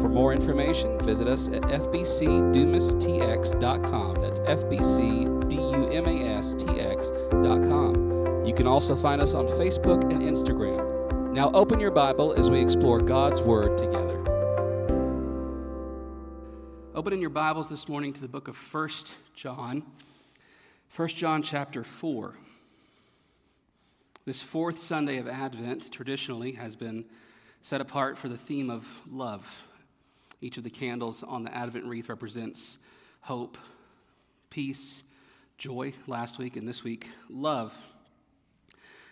For more information, visit us at fbcdumastx.com. That's fbcdumastx.com. You can also find us on Facebook and Instagram. Now open your Bible as we explore God's Word together. Open in your Bibles this morning to the book of 1 John. 1 John chapter 4. This fourth Sunday of Advent traditionally has been set apart for the theme of love. Each of the candles on the Advent wreath represents hope, peace, joy last week, and this week, love.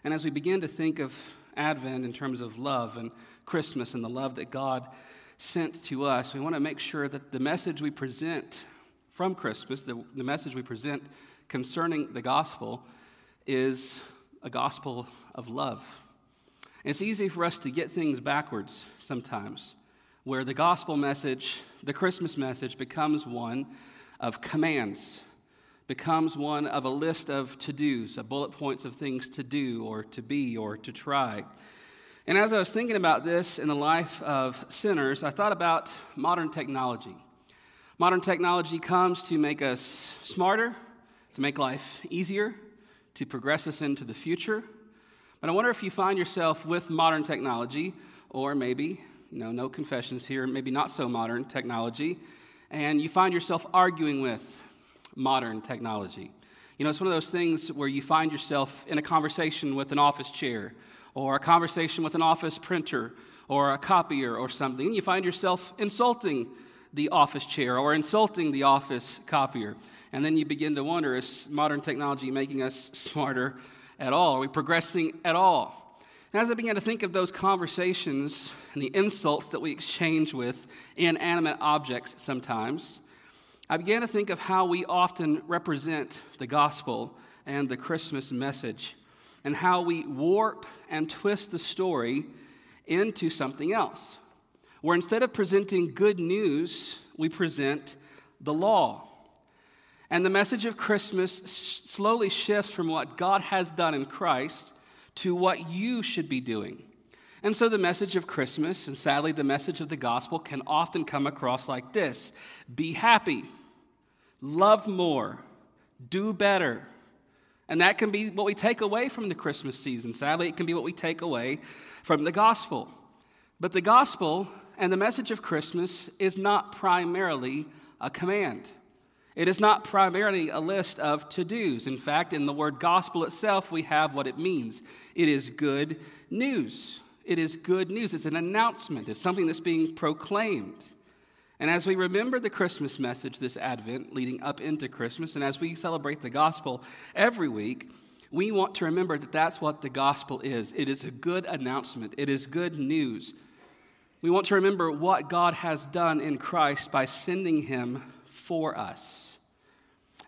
And as we begin to think of Advent in terms of love and Christmas and the love that God sent to us, we want to make sure that the message we present from Christmas, the, the message we present concerning the gospel, is a gospel of love. And it's easy for us to get things backwards sometimes where the gospel message, the Christmas message, becomes one of commands, becomes one of a list of to dos, of bullet points of things to do or to be or to try. And as I was thinking about this in the life of sinners, I thought about modern technology. Modern technology comes to make us smarter, to make life easier, to progress us into the future. But I wonder if you find yourself with modern technology, or maybe know, no confessions here, maybe not so modern technology, and you find yourself arguing with modern technology. You know, it's one of those things where you find yourself in a conversation with an office chair, or a conversation with an office printer, or a copier, or something, and you find yourself insulting the office chair or insulting the office copier. And then you begin to wonder is modern technology making us smarter at all? Are we progressing at all? And as I began to think of those conversations and the insults that we exchange with inanimate objects sometimes, I began to think of how we often represent the gospel and the Christmas message, and how we warp and twist the story into something else. Where instead of presenting good news, we present the law. And the message of Christmas slowly shifts from what God has done in Christ to what you should be doing. And so the message of Christmas, and sadly the message of the gospel, can often come across like this Be happy, love more, do better. And that can be what we take away from the Christmas season. Sadly, it can be what we take away from the gospel. But the gospel and the message of Christmas is not primarily a command. It is not primarily a list of to dos. In fact, in the word gospel itself, we have what it means it is good news. It is good news. It's an announcement, it's something that's being proclaimed. And as we remember the Christmas message this Advent leading up into Christmas, and as we celebrate the gospel every week, we want to remember that that's what the gospel is. It is a good announcement, it is good news. We want to remember what God has done in Christ by sending him for us.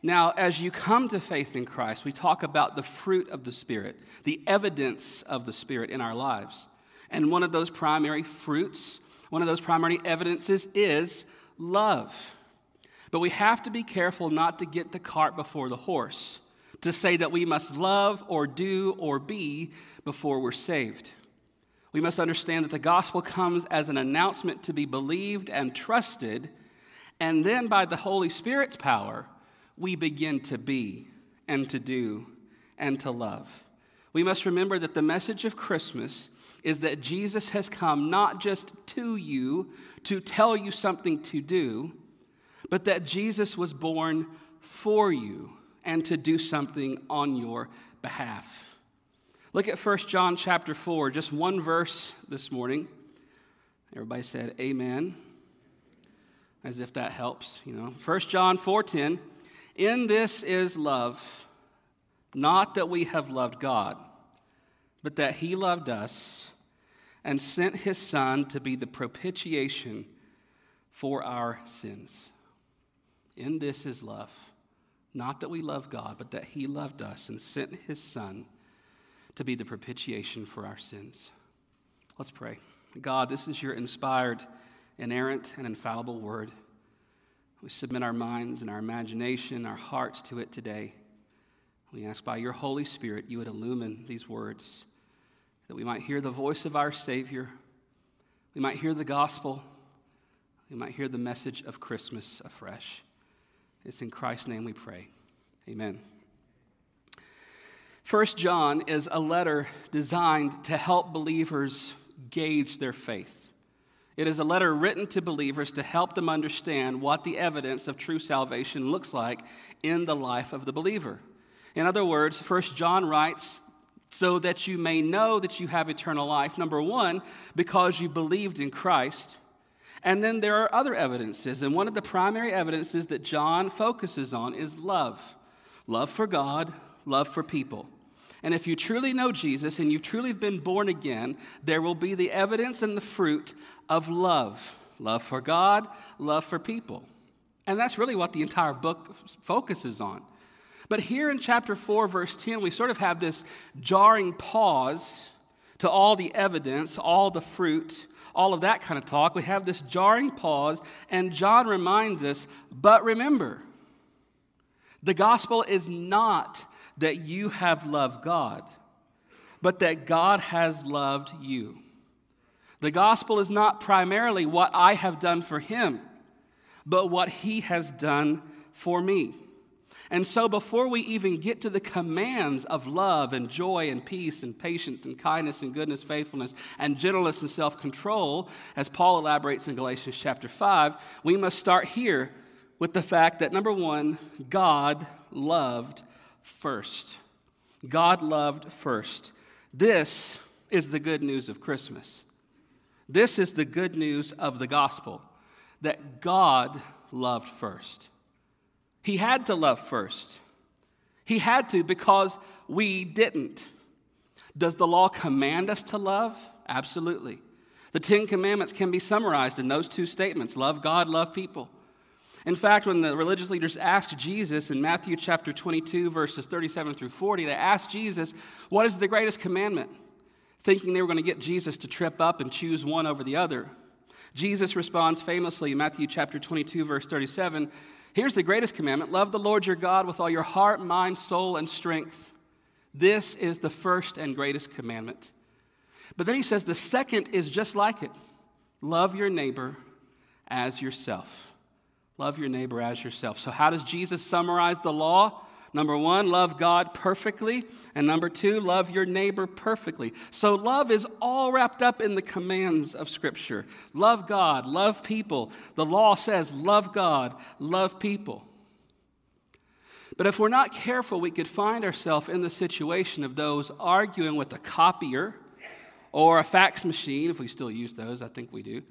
Now, as you come to faith in Christ, we talk about the fruit of the Spirit, the evidence of the Spirit in our lives. And one of those primary fruits, one of those primary evidences is love. But we have to be careful not to get the cart before the horse, to say that we must love or do or be before we're saved. We must understand that the gospel comes as an announcement to be believed and trusted, and then by the Holy Spirit's power, we begin to be and to do and to love. We must remember that the message of Christmas is that Jesus has come not just to you to tell you something to do, but that Jesus was born for you and to do something on your behalf. Look at 1 John chapter 4, just one verse this morning. Everybody said amen. As if that helps, you know. 1 John 4:10 in this is love, not that we have loved God, but that He loved us and sent His Son to be the propitiation for our sins. In this is love, Not that we love God, but that He loved us and sent His Son to be the propitiation for our sins. Let's pray. God, this is your inspired, inerrant, and infallible word. We submit our minds and our imagination, our hearts to it today. We ask by your Holy Spirit you would illumine these words, that we might hear the voice of our Savior, we might hear the gospel, we might hear the message of Christmas afresh. It's in Christ's name we pray. Amen. First John is a letter designed to help believers gauge their faith. It is a letter written to believers to help them understand what the evidence of true salvation looks like in the life of the believer. In other words, First John writes so that you may know that you have eternal life. Number one, because you believed in Christ. And then there are other evidences. And one of the primary evidences that John focuses on is love love for God, love for people. And if you truly know Jesus and you've truly been born again, there will be the evidence and the fruit of love love for God, love for people. And that's really what the entire book focuses on. But here in chapter 4, verse 10, we sort of have this jarring pause to all the evidence, all the fruit, all of that kind of talk. We have this jarring pause, and John reminds us, but remember, the gospel is not that you have loved God, but that God has loved you. The gospel is not primarily what I have done for him, but what he has done for me. And so, before we even get to the commands of love and joy and peace and patience and kindness and goodness, faithfulness and gentleness and self control, as Paul elaborates in Galatians chapter 5, we must start here with the fact that number one, God loved first. God loved first. This is the good news of Christmas. This is the good news of the gospel that God loved first. He had to love first. He had to because we didn't. Does the law command us to love? Absolutely. The Ten Commandments can be summarized in those two statements love God, love people. In fact, when the religious leaders asked Jesus in Matthew chapter 22, verses 37 through 40, they asked Jesus, What is the greatest commandment? Thinking they were going to get Jesus to trip up and choose one over the other. Jesus responds famously in Matthew chapter 22, verse 37 Here's the greatest commandment love the Lord your God with all your heart, mind, soul, and strength. This is the first and greatest commandment. But then he says the second is just like it love your neighbor as yourself. Love your neighbor as yourself. So, how does Jesus summarize the law? Number one, love God perfectly. And number two, love your neighbor perfectly. So, love is all wrapped up in the commands of Scripture. Love God, love people. The law says, love God, love people. But if we're not careful, we could find ourselves in the situation of those arguing with a copier or a fax machine, if we still use those, I think we do,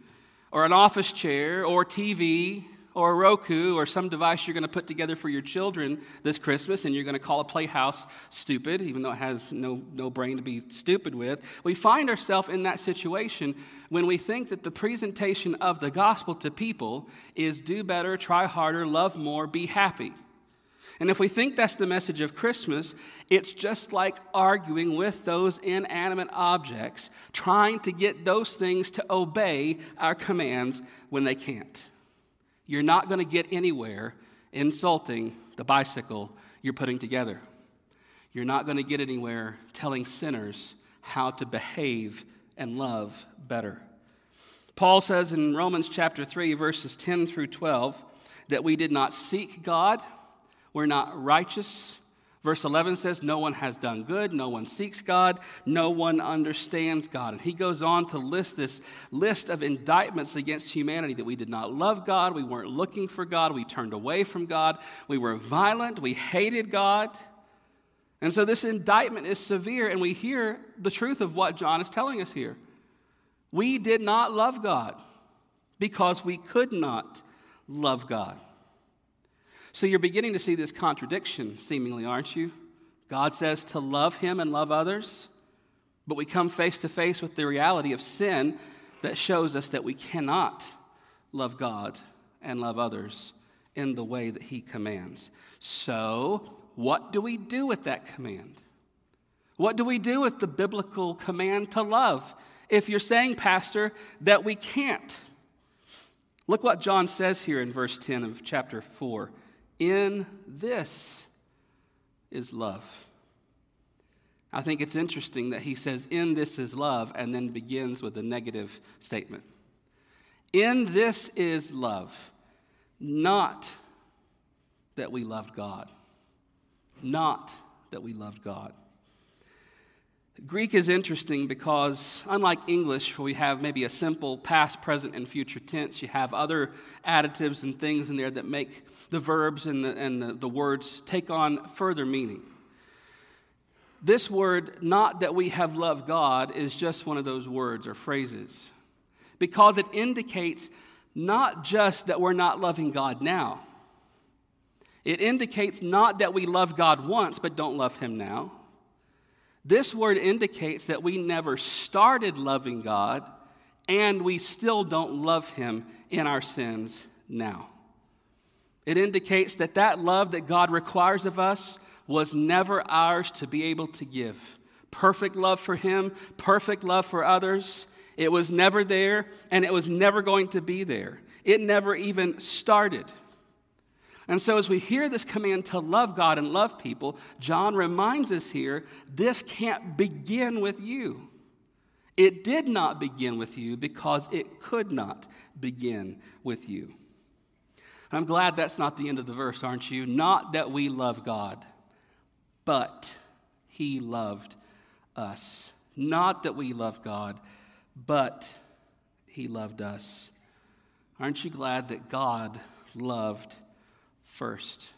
or an office chair or TV or a Roku or some device you're going to put together for your children this Christmas and you're going to call a playhouse stupid, even though it has no, no brain to be stupid with. We find ourselves in that situation when we think that the presentation of the gospel to people is do better, try harder, love more, be happy. And if we think that's the message of Christmas, it's just like arguing with those inanimate objects, trying to get those things to obey our commands when they can't. You're not going to get anywhere insulting the bicycle you're putting together. You're not going to get anywhere telling sinners how to behave and love better. Paul says in Romans chapter 3, verses 10 through 12, that we did not seek God, we're not righteous, Verse 11 says, No one has done good, no one seeks God, no one understands God. And he goes on to list this list of indictments against humanity that we did not love God, we weren't looking for God, we turned away from God, we were violent, we hated God. And so this indictment is severe, and we hear the truth of what John is telling us here. We did not love God because we could not love God. So you're beginning to see this contradiction, seemingly, aren't you? God says to love Him and love others, but we come face to face with the reality of sin that shows us that we cannot love God and love others in the way that He commands. So, what do we do with that command? What do we do with the biblical command to love? If you're saying, Pastor, that we can't, look what John says here in verse 10 of chapter 4. In this is love. I think it's interesting that he says, In this is love, and then begins with a negative statement. In this is love, not that we loved God. Not that we loved God. Greek is interesting because, unlike English, where we have maybe a simple past, present, and future tense, you have other additives and things in there that make the verbs and the, and the, the words take on further meaning. This word, not that we have loved God, is just one of those words or phrases because it indicates not just that we're not loving God now, it indicates not that we love God once but don't love Him now. This word indicates that we never started loving God and we still don't love Him in our sins now. It indicates that that love that God requires of us was never ours to be able to give. Perfect love for Him, perfect love for others. It was never there and it was never going to be there. It never even started. And so, as we hear this command to love God and love people, John reminds us here this can't begin with you. It did not begin with you because it could not begin with you. I'm glad that's not the end of the verse, aren't you? Not that we love God, but He loved us. Not that we love God, but He loved us. Aren't you glad that God loved first.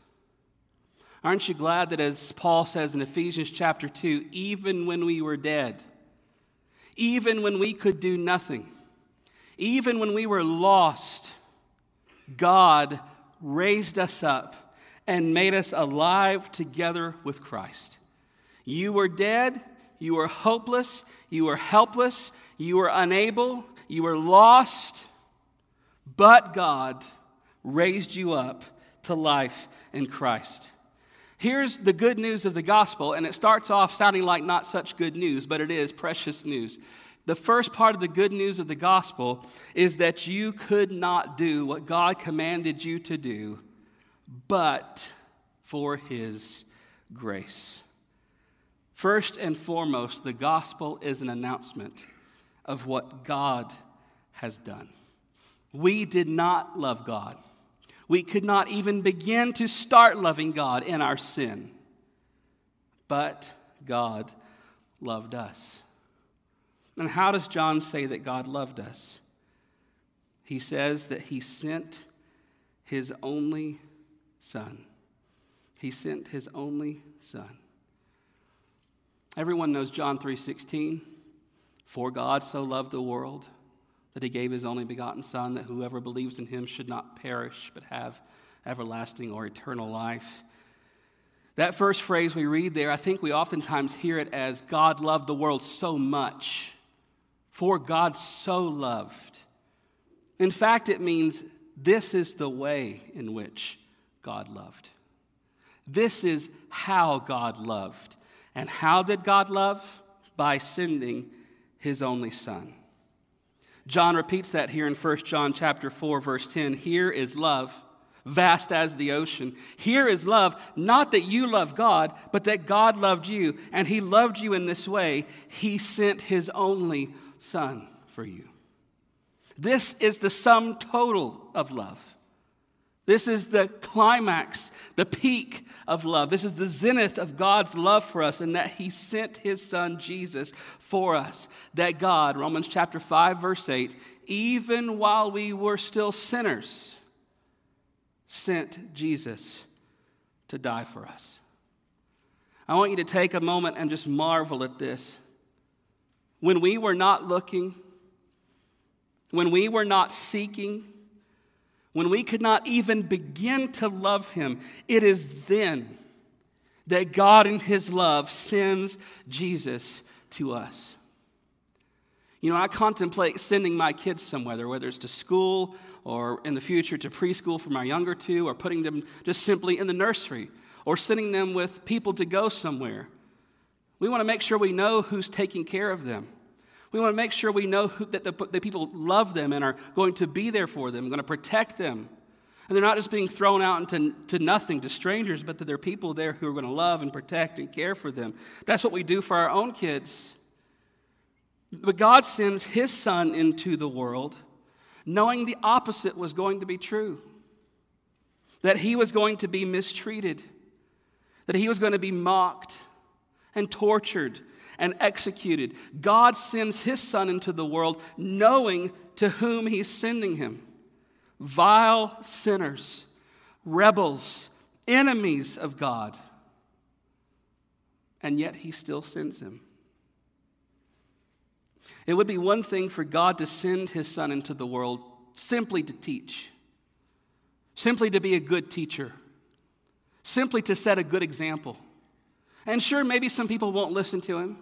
Aren't you glad that, as Paul says in Ephesians chapter 2, even when we were dead, even when we could do nothing, even when we were lost, God raised us up and made us alive together with Christ. You were dead, you were hopeless, you were helpless, you were unable, you were lost, but God raised you up to life in Christ. Here's the good news of the gospel, and it starts off sounding like not such good news, but it is precious news. The first part of the good news of the gospel is that you could not do what God commanded you to do, but for His grace. First and foremost, the gospel is an announcement of what God has done. We did not love God. We could not even begin to start loving God in our sin. But God loved us. And how does John say that God loved us? He says that he sent his only son. He sent his only son. Everyone knows John 3:16. For God so loved the world that he gave his only begotten Son, that whoever believes in him should not perish, but have everlasting or eternal life. That first phrase we read there, I think we oftentimes hear it as God loved the world so much. For God so loved. In fact, it means this is the way in which God loved. This is how God loved. And how did God love? By sending his only Son. John repeats that here in 1 John chapter 4 verse 10. Here is love, vast as the ocean. Here is love, not that you love God, but that God loved you, and he loved you in this way. He sent his only son for you. This is the sum total of love. This is the climax, the peak of love. This is the zenith of God's love for us, and that He sent His Son Jesus for us. That God, Romans chapter 5, verse 8, even while we were still sinners, sent Jesus to die for us. I want you to take a moment and just marvel at this. When we were not looking, when we were not seeking, when we could not even begin to love him, it is then that God in his love sends Jesus to us. You know, I contemplate sending my kids somewhere, whether it's to school or in the future to preschool for my younger two, or putting them just simply in the nursery, or sending them with people to go somewhere. We want to make sure we know who's taking care of them. We want to make sure we know who, that the, the people love them and are going to be there for them, going to protect them. And they're not just being thrown out into to nothing, to strangers, but that there are people there who are going to love and protect and care for them. That's what we do for our own kids. But God sends his son into the world knowing the opposite was going to be true that he was going to be mistreated, that he was going to be mocked and tortured and executed. God sends his son into the world knowing to whom he's sending him vile sinners, rebels, enemies of God. And yet he still sends him. It would be one thing for God to send his son into the world simply to teach, simply to be a good teacher, simply to set a good example. And sure, maybe some people won't listen to him,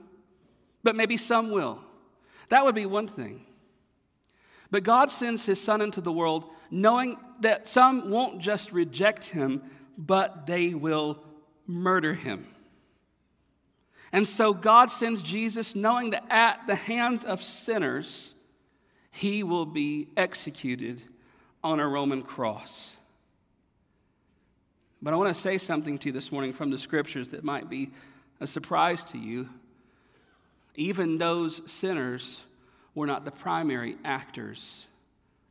but maybe some will. That would be one thing. But God sends his son into the world knowing that some won't just reject him, but they will murder him. And so God sends Jesus knowing that at the hands of sinners, he will be executed on a Roman cross. But I want to say something to you this morning from the scriptures that might be a surprise to you. Even those sinners were not the primary actors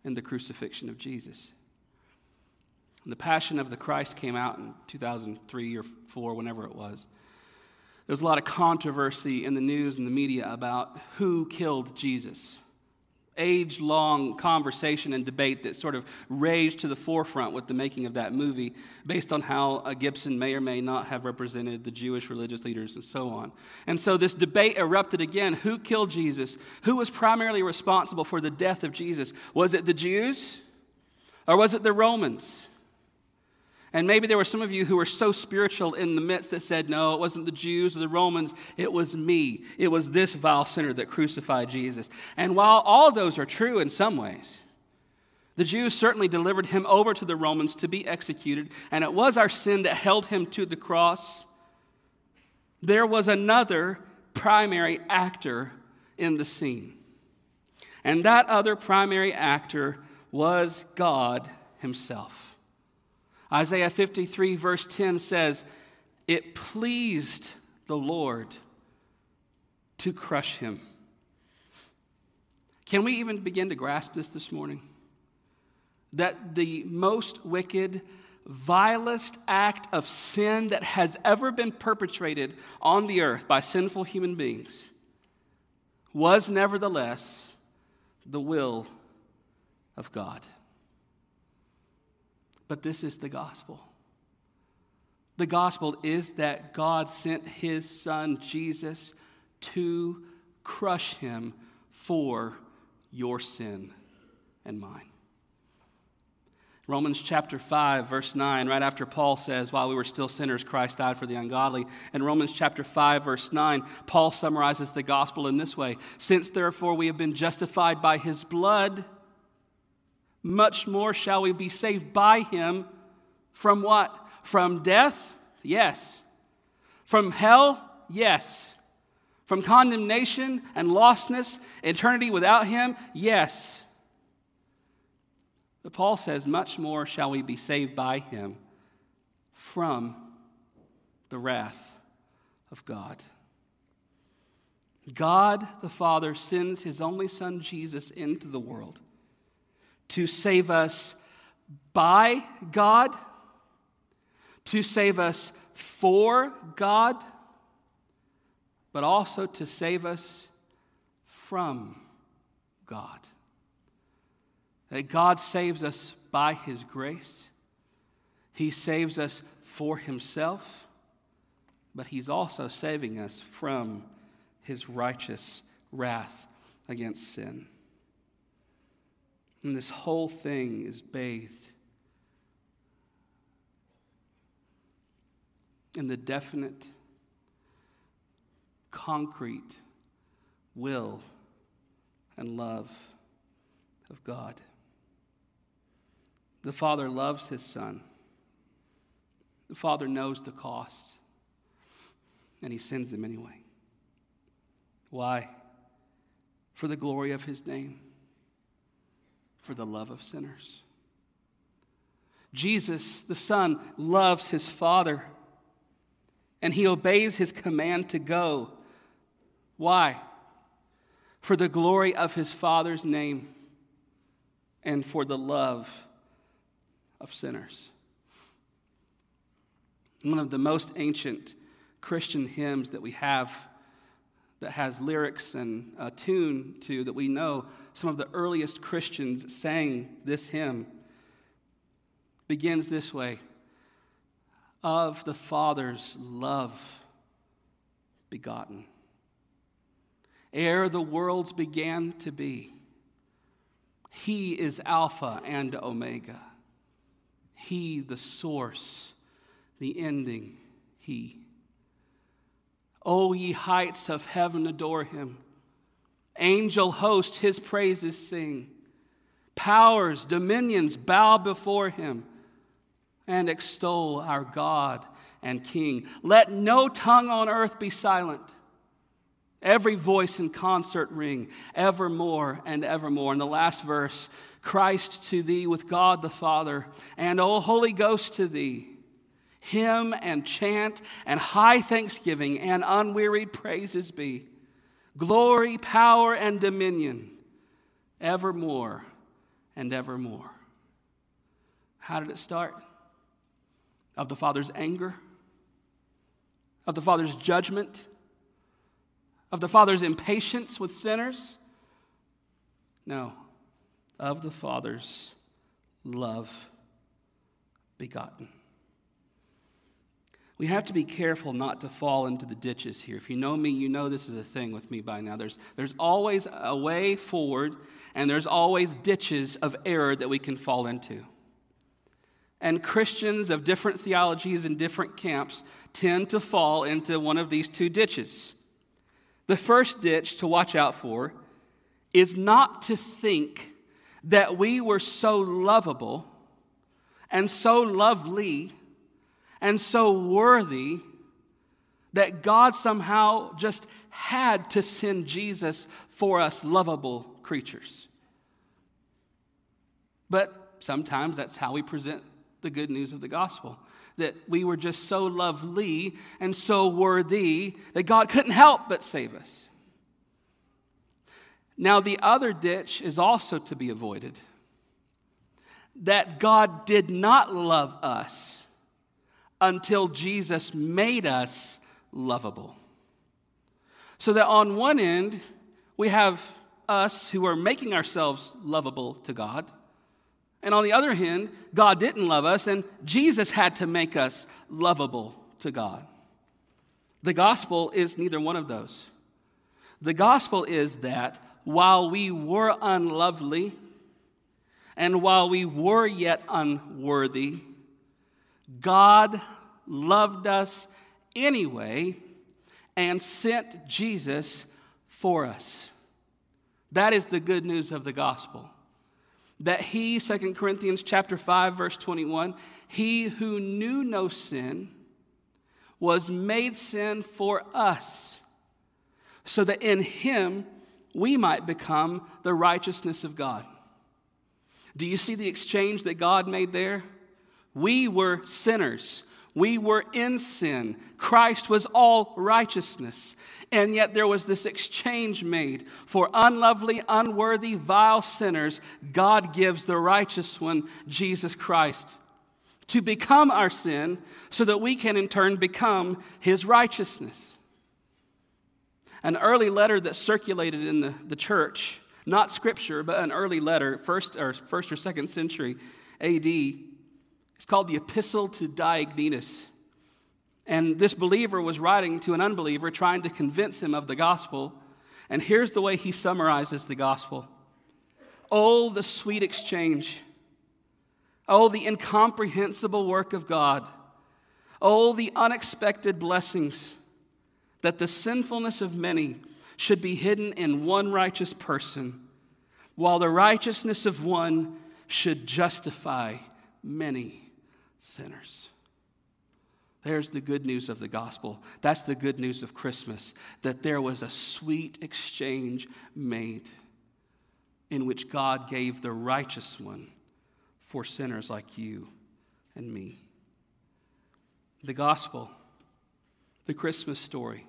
in the crucifixion of Jesus. The Passion of the Christ came out in 2003 or 4, whenever it was. There was a lot of controversy in the news and the media about who killed Jesus. Age long conversation and debate that sort of raged to the forefront with the making of that movie, based on how Gibson may or may not have represented the Jewish religious leaders and so on. And so this debate erupted again who killed Jesus? Who was primarily responsible for the death of Jesus? Was it the Jews or was it the Romans? And maybe there were some of you who were so spiritual in the midst that said, no, it wasn't the Jews or the Romans, it was me. It was this vile sinner that crucified Jesus. And while all those are true in some ways, the Jews certainly delivered him over to the Romans to be executed, and it was our sin that held him to the cross. There was another primary actor in the scene. And that other primary actor was God Himself. Isaiah 53, verse 10 says, It pleased the Lord to crush him. Can we even begin to grasp this this morning? That the most wicked, vilest act of sin that has ever been perpetrated on the earth by sinful human beings was nevertheless the will of God. But this is the gospel. The gospel is that God sent his son Jesus to crush him for your sin and mine. Romans chapter 5, verse 9, right after Paul says, While we were still sinners, Christ died for the ungodly. In Romans chapter 5, verse 9, Paul summarizes the gospel in this way Since therefore we have been justified by his blood, much more shall we be saved by him from what? From death? Yes. From hell? Yes. From condemnation and lostness, eternity without him? Yes. But Paul says, much more shall we be saved by him from the wrath of God. God the Father sends his only Son Jesus into the world to save us by God, to save us for God, but also to save us from God. That God saves us by His grace, He saves us for Himself, but He's also saving us from His righteous wrath against sin. And this whole thing is bathed in the definite, concrete will and love of God. The Father loves His Son. The Father knows the cost, and He sends Him anyway. Why? For the glory of His name, for the love of sinners. Jesus, the Son, loves His Father, and He obeys His command to go. Why? For the glory of His Father's name and for the love of sinners. One of the most ancient Christian hymns that we have that has lyrics and a tune to that we know some of the earliest Christians sang this hymn begins this way of the Father's love begotten. Ere the worlds began to be, He is Alpha and Omega. He, the source, the ending, He. O ye heights of heaven, adore Him. Angel host, His praises sing. Powers, dominions bow before Him and extol our God and King. Let no tongue on earth be silent. Every voice in concert ring, evermore and evermore. In the last verse, Christ to thee with God the Father, and O Holy Ghost to thee. Hymn and chant and high thanksgiving and unwearied praises be. Glory, power, and dominion, evermore and evermore. How did it start? of the Father's anger, of the Father's judgment, of the Father's impatience with sinners. No, of the Father's love begotten. We have to be careful not to fall into the ditches here. If you know me, you know this is a thing with me by now. There's, there's always a way forward, and there's always ditches of error that we can fall into. And Christians of different theologies and different camps tend to fall into one of these two ditches. The first ditch to watch out for is not to think that we were so lovable and so lovely and so worthy that God somehow just had to send Jesus for us lovable creatures. But sometimes that's how we present the good news of the gospel. That we were just so lovely and so worthy that God couldn't help but save us. Now, the other ditch is also to be avoided that God did not love us until Jesus made us lovable. So that on one end, we have us who are making ourselves lovable to God. And on the other hand, God didn't love us, and Jesus had to make us lovable to God. The gospel is neither one of those. The gospel is that while we were unlovely, and while we were yet unworthy, God loved us anyway and sent Jesus for us. That is the good news of the gospel. That he 2 corinthians chapter 5 verse 21 he who knew no sin was made sin for us so that in him we might become the righteousness of god. Do you see the exchange that god made there we were sinners we were in sin. Christ was all righteousness. And yet there was this exchange made. For unlovely, unworthy, vile sinners, God gives the righteous one, Jesus Christ, to become our sin so that we can in turn become his righteousness. An early letter that circulated in the, the church, not scripture, but an early letter, first or, first or second century AD, it's called the Epistle to Diognetus. And this believer was writing to an unbeliever, trying to convince him of the gospel. And here's the way he summarizes the gospel Oh, the sweet exchange. Oh, the incomprehensible work of God. Oh, the unexpected blessings that the sinfulness of many should be hidden in one righteous person while the righteousness of one should justify many sinners. There's the good news of the gospel. That's the good news of Christmas that there was a sweet exchange made in which God gave the righteous one for sinners like you and me. The gospel, the Christmas story,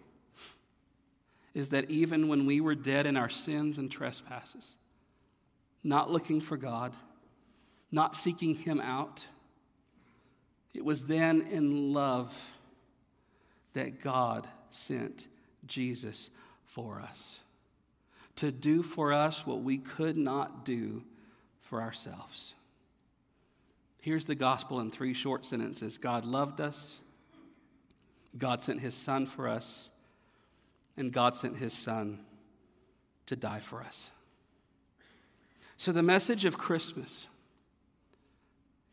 is that even when we were dead in our sins and trespasses, not looking for God, not seeking Him out, it was then in love that God sent Jesus for us to do for us what we could not do for ourselves. Here's the gospel in three short sentences God loved us, God sent his son for us, and God sent his son to die for us. So, the message of Christmas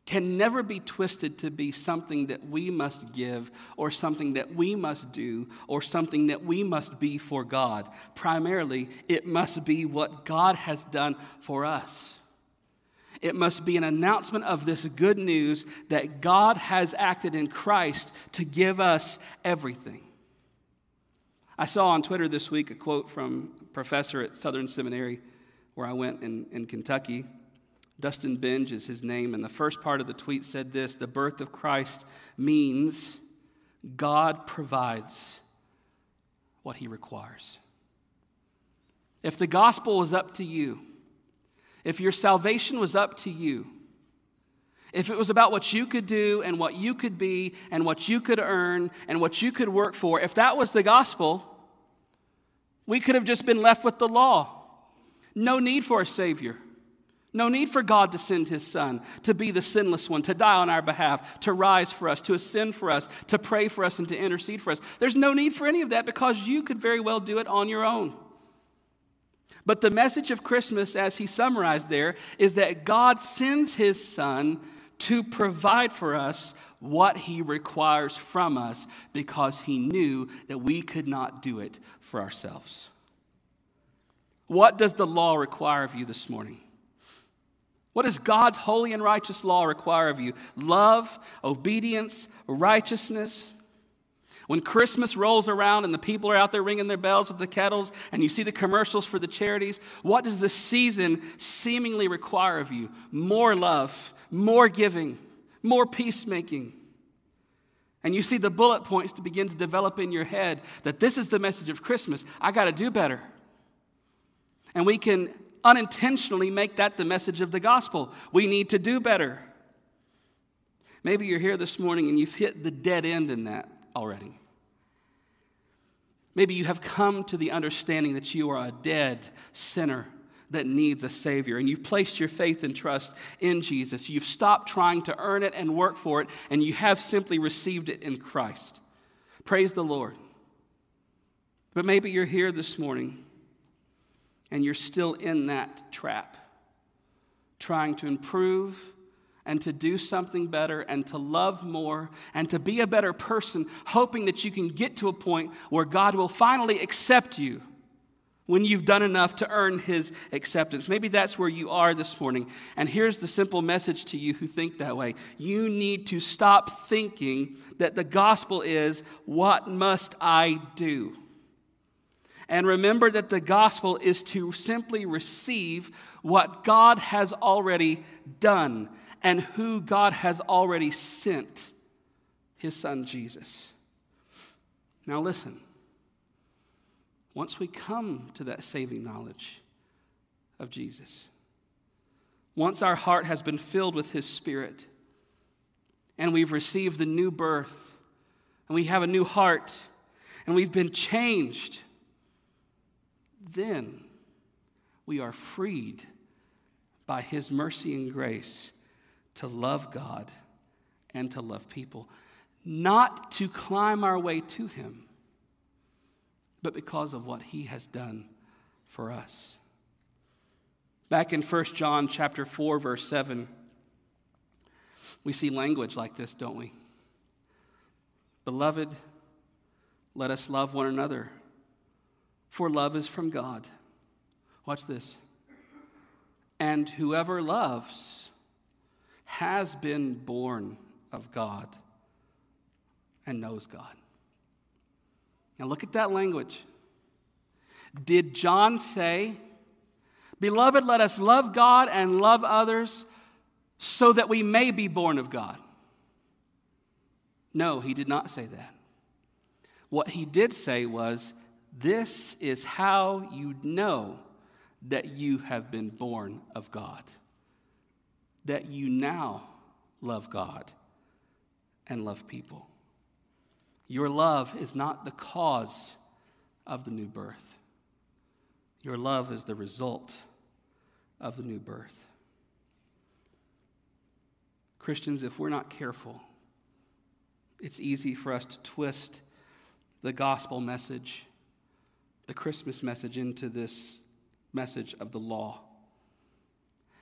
can never be twisted to be something that we must give or something that we must do or something that we must be for God. Primarily, it must be what God has done for us. It must be an announcement of this good news that God has acted in Christ to give us everything. I saw on Twitter this week a quote from a professor at Southern Seminary, where I went in, in Kentucky. Dustin Benge is his name, and the first part of the tweet said this The birth of Christ means God provides what he requires. If the gospel was up to you, if your salvation was up to you, if it was about what you could do and what you could be and what you could earn and what you could work for, if that was the gospel, we could have just been left with the law. No need for a Savior. No need for God to send His Son to be the sinless one, to die on our behalf, to rise for us, to ascend for us, to pray for us, and to intercede for us. There's no need for any of that because you could very well do it on your own. But the message of Christmas, as he summarized there, is that God sends his Son to provide for us what he requires from us because he knew that we could not do it for ourselves. What does the law require of you this morning? What does God's holy and righteous law require of you? Love, obedience, righteousness, when Christmas rolls around and the people are out there ringing their bells with the kettles and you see the commercials for the charities, what does the season seemingly require of you? More love, more giving, more peacemaking. And you see the bullet points to begin to develop in your head that this is the message of Christmas. I got to do better. And we can unintentionally make that the message of the gospel. We need to do better. Maybe you're here this morning and you've hit the dead end in that already. Maybe you have come to the understanding that you are a dead sinner that needs a Savior, and you've placed your faith and trust in Jesus. You've stopped trying to earn it and work for it, and you have simply received it in Christ. Praise the Lord. But maybe you're here this morning and you're still in that trap, trying to improve and to do something better and to love more and to be a better person, hoping that you can get to a point where God will finally accept you when you've done enough to earn his acceptance. Maybe that's where you are this morning. And here's the simple message to you who think that way you need to stop thinking that the gospel is, What must I do? And remember that the gospel is to simply receive what God has already done and who God has already sent his son Jesus. Now, listen. Once we come to that saving knowledge of Jesus, once our heart has been filled with his spirit, and we've received the new birth, and we have a new heart, and we've been changed, then we are freed by his mercy and grace to love God and to love people, not to climb our way to Him, but because of what He has done for us. Back in 1 John chapter 4 verse 7 we see language like this, don't we? Beloved, let us love one another, for love is from God. Watch this. And whoever loves has been born of God and knows God. Now look at that language. Did John say, Beloved, let us love God and love others so that we may be born of God? No, he did not say that. What he did say was, This is how you know that you have been born of God, that you now love God and love people. Your love is not the cause of the new birth. Your love is the result of the new birth. Christians, if we're not careful, it's easy for us to twist the gospel message, the Christmas message, into this message of the law.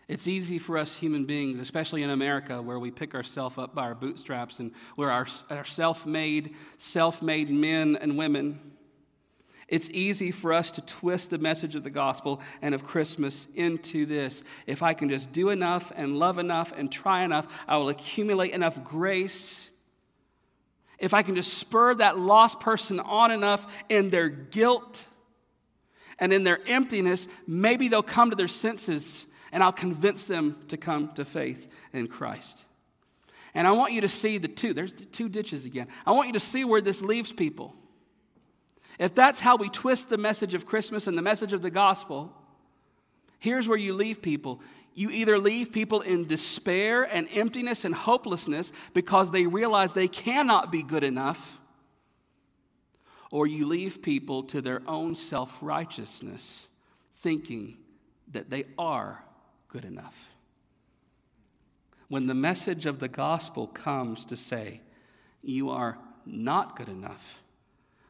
It's easy for us human beings, especially in America, where we pick ourselves up by our bootstraps and we're our, our self made, self made men and women. It's easy for us to twist the message of the gospel and of Christmas into this. If I can just do enough and love enough and try enough, I will accumulate enough grace. If I can just spur that lost person on enough in their guilt and in their emptiness, maybe they'll come to their senses and I'll convince them to come to faith in Christ. And I want you to see the two, there's the two ditches again. I want you to see where this leaves people. If that's how we twist the message of Christmas and the message of the gospel, here's where you leave people. You either leave people in despair and emptiness and hopelessness because they realize they cannot be good enough, or you leave people to their own self righteousness, thinking that they are good enough. When the message of the gospel comes to say, you are not good enough,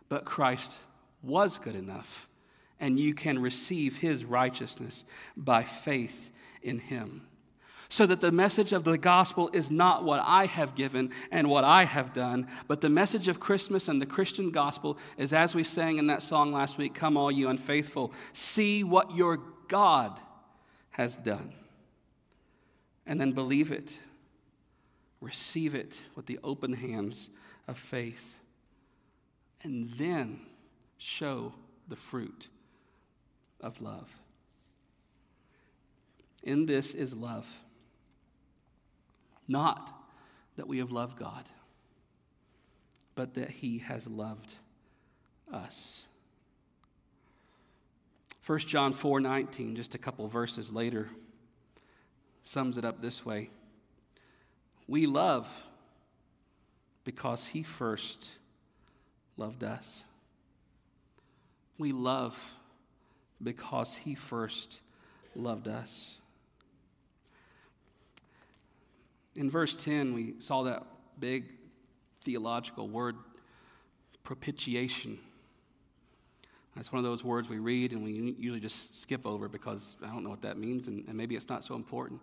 but Christ was good enough, and you can receive his righteousness by faith in him. So that the message of the gospel is not what I have given and what I have done, but the message of Christmas and the Christian gospel is, as we sang in that song last week, Come, all you unfaithful, see what your God has done. And then believe it, receive it with the open hands of faith, and then show the fruit of love. In this is love. Not that we have loved God, but that He has loved us. 1 John 4 19, just a couple verses later, sums it up this way We love because He first loved us. We love because He first loved us. In verse 10, we saw that big theological word, propitiation. That's one of those words we read and we usually just skip over because I don't know what that means and, and maybe it's not so important.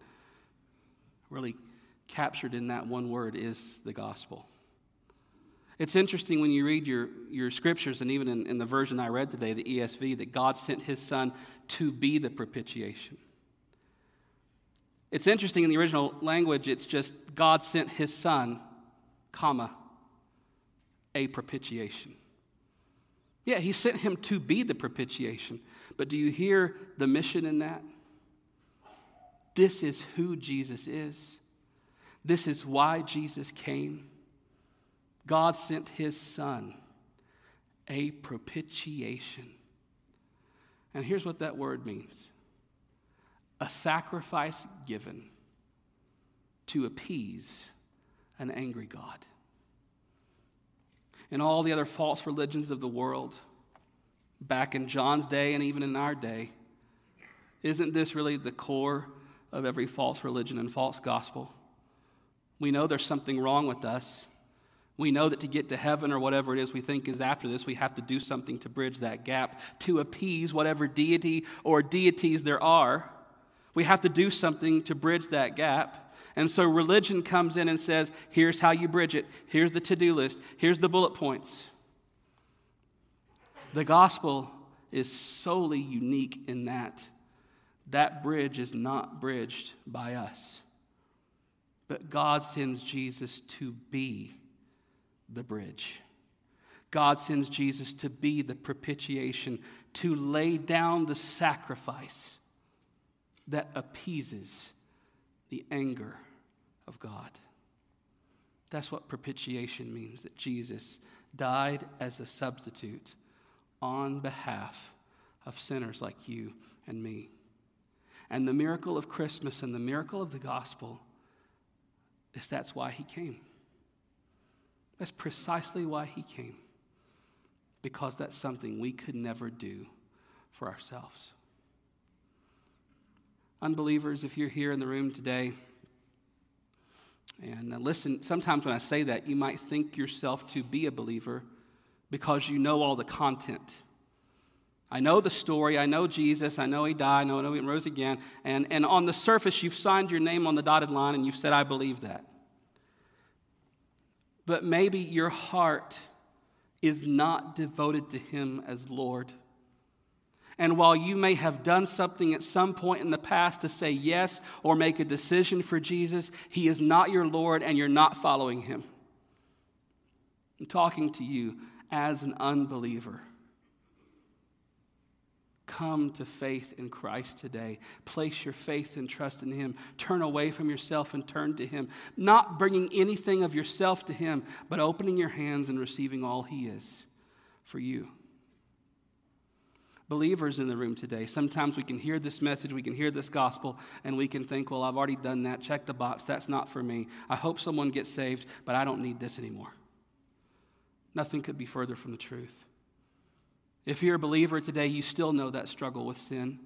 Really captured in that one word is the gospel. It's interesting when you read your, your scriptures, and even in, in the version I read today, the ESV, that God sent his son to be the propitiation. It's interesting in the original language, it's just God sent his son, comma, a propitiation. Yeah, he sent him to be the propitiation. But do you hear the mission in that? This is who Jesus is. This is why Jesus came. God sent his son, a propitiation. And here's what that word means a sacrifice given to appease an angry God and all the other false religions of the world, back in John's day and even in our day, isn't this really the core of every false religion and false gospel? We know there's something wrong with us. We know that to get to heaven or whatever it is we think is after this, we have to do something to bridge that gap, to appease whatever deity or deities there are. We have to do something to bridge that gap. And so religion comes in and says, here's how you bridge it, here's the to do list, here's the bullet points. The gospel is solely unique in that that bridge is not bridged by us. But God sends Jesus to be the bridge. God sends Jesus to be the propitiation, to lay down the sacrifice that appeases the anger of God. That's what propitiation means that Jesus died as a substitute on behalf of sinners like you and me. And the miracle of Christmas and the miracle of the gospel is that's why he came. That's precisely why he came. Because that's something we could never do for ourselves. Unbelievers, if you're here in the room today, and uh, listen, sometimes when I say that, you might think yourself to be a believer because you know all the content. I know the story. I know Jesus. I know he died. I know, I know he rose again. And, and on the surface, you've signed your name on the dotted line and you've said, I believe that. But maybe your heart is not devoted to him as Lord. And while you may have done something at some point in the past to say yes or make a decision for Jesus, he is not your Lord and you're not following him. I'm talking to you as an unbeliever. Come to faith in Christ today. Place your faith and trust in Him. Turn away from yourself and turn to Him. Not bringing anything of yourself to Him, but opening your hands and receiving all He is for you. Believers in the room today, sometimes we can hear this message, we can hear this gospel, and we can think, well, I've already done that. Check the box. That's not for me. I hope someone gets saved, but I don't need this anymore. Nothing could be further from the truth. If you're a believer today, you still know that struggle with sin.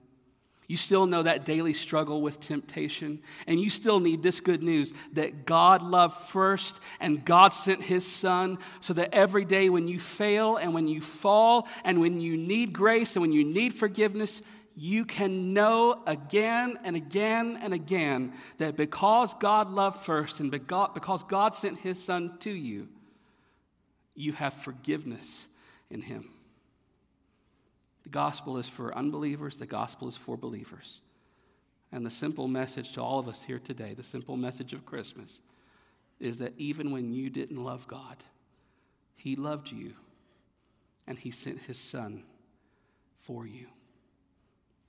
You still know that daily struggle with temptation. And you still need this good news that God loved first and God sent his son so that every day when you fail and when you fall and when you need grace and when you need forgiveness, you can know again and again and again that because God loved first and because God sent his son to you, you have forgiveness in him. Gospel is for unbelievers, the gospel is for believers. And the simple message to all of us here today, the simple message of Christmas, is that even when you didn't love God, He loved you and He sent His Son for you.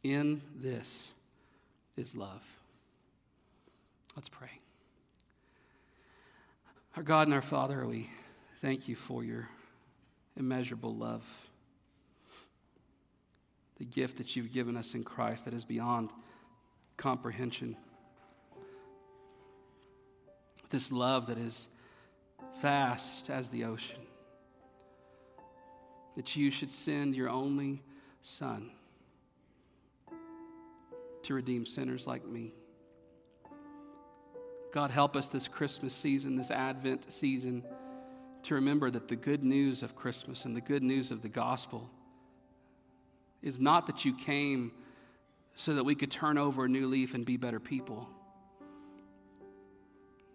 In this is love. Let's pray. Our God and our Father, we thank you for your immeasurable love the gift that you've given us in Christ that is beyond comprehension. This love that is vast as the ocean. That you should send your only Son to redeem sinners like me. God, help us this Christmas season, this Advent season, to remember that the good news of Christmas and the good news of the gospel is not that you came so that we could turn over a new leaf and be better people.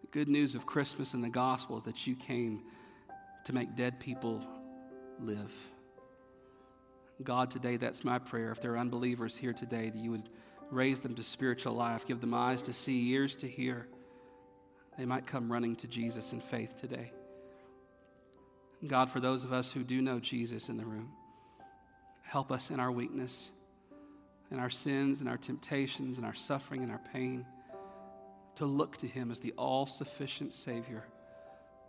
The good news of Christmas and the gospel is that you came to make dead people live. God, today, that's my prayer. If there are unbelievers here today, that you would raise them to spiritual life, give them eyes to see, ears to hear. They might come running to Jesus in faith today. God, for those of us who do know Jesus in the room, Help us in our weakness, in our sins, in our temptations, in our suffering, in our pain, to look to Him as the all sufficient Savior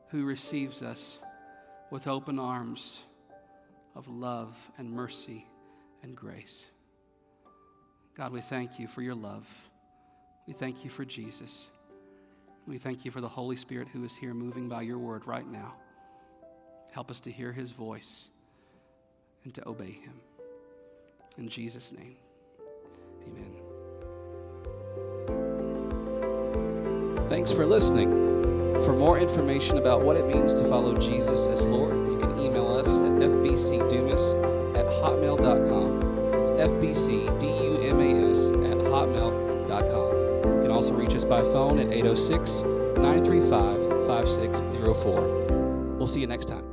who receives us with open arms of love and mercy and grace. God, we thank you for your love. We thank you for Jesus. We thank you for the Holy Spirit who is here moving by your word right now. Help us to hear his voice and to obey him. In Jesus' name, amen. Thanks for listening. For more information about what it means to follow Jesus as Lord, you can email us at fbcdumas at hotmail.com. It's fbcdumas at hotmail.com. You can also reach us by phone at 806 935 5604. We'll see you next time.